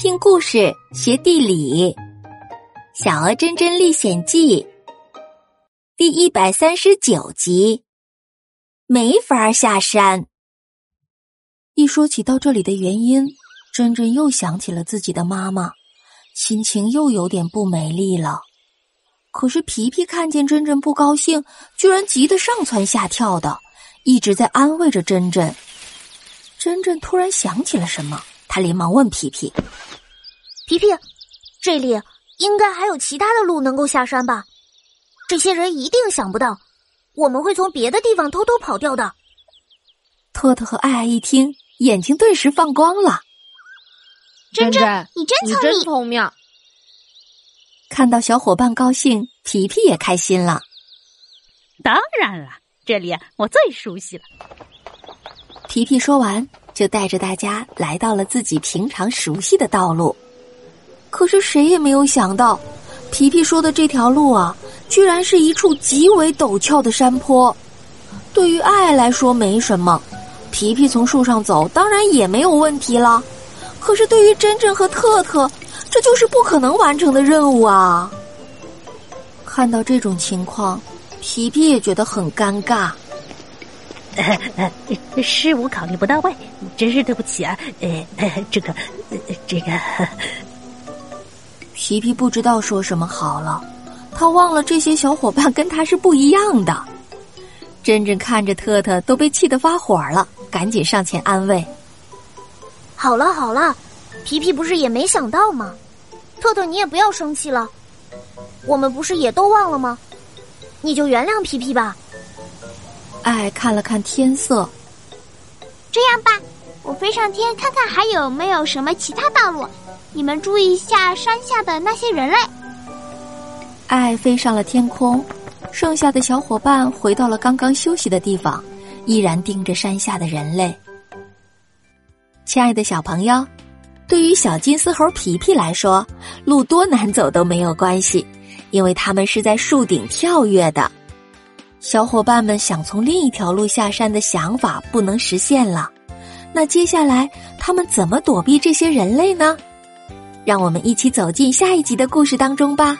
听故事学地理，《小鹅真真历险记》第一百三十九集，没法下山。一说起到这里的原因，真真又想起了自己的妈妈，心情又有点不美丽了。可是皮皮看见真真不高兴，居然急得上蹿下跳的，一直在安慰着真真。真真突然想起了什么，他连忙问皮皮：“皮皮，这里应该还有其他的路能够下山吧？这些人一定想不到，我们会从别的地方偷偷跑掉的。”托托和爱爱一听。眼睛顿时放光了，真真，你真你真聪明。看到小伙伴高兴，皮皮也开心了。当然了，这里我最熟悉了。皮皮说完，就带着大家来到了自己平常熟悉的道路。可是谁也没有想到，皮皮说的这条路啊，居然是一处极为陡峭的山坡。对于爱来说，没什么。皮皮从树上走，当然也没有问题了。可是对于真真和特特，这就是不可能完成的任务啊！看到这种情况，皮皮也觉得很尴尬。事物考虑不到位，真是对不起啊！呃，这个，这个，皮皮不知道说什么好了。他忘了这些小伙伴跟他是不一样的。珍珍看着特特都被气得发火了。赶紧上前安慰。好了好了，皮皮不是也没想到吗？特特，你也不要生气了。我们不是也都忘了吗？你就原谅皮皮吧。爱看了看天色，这样吧，我飞上天看看还有没有什么其他道路。你们注意一下山下的那些人类。爱飞上了天空，剩下的小伙伴回到了刚刚休息的地方。依然盯着山下的人类。亲爱的小朋友，对于小金丝猴皮皮来说，路多难走都没有关系，因为他们是在树顶跳跃的。小伙伴们想从另一条路下山的想法不能实现了，那接下来他们怎么躲避这些人类呢？让我们一起走进下一集的故事当中吧。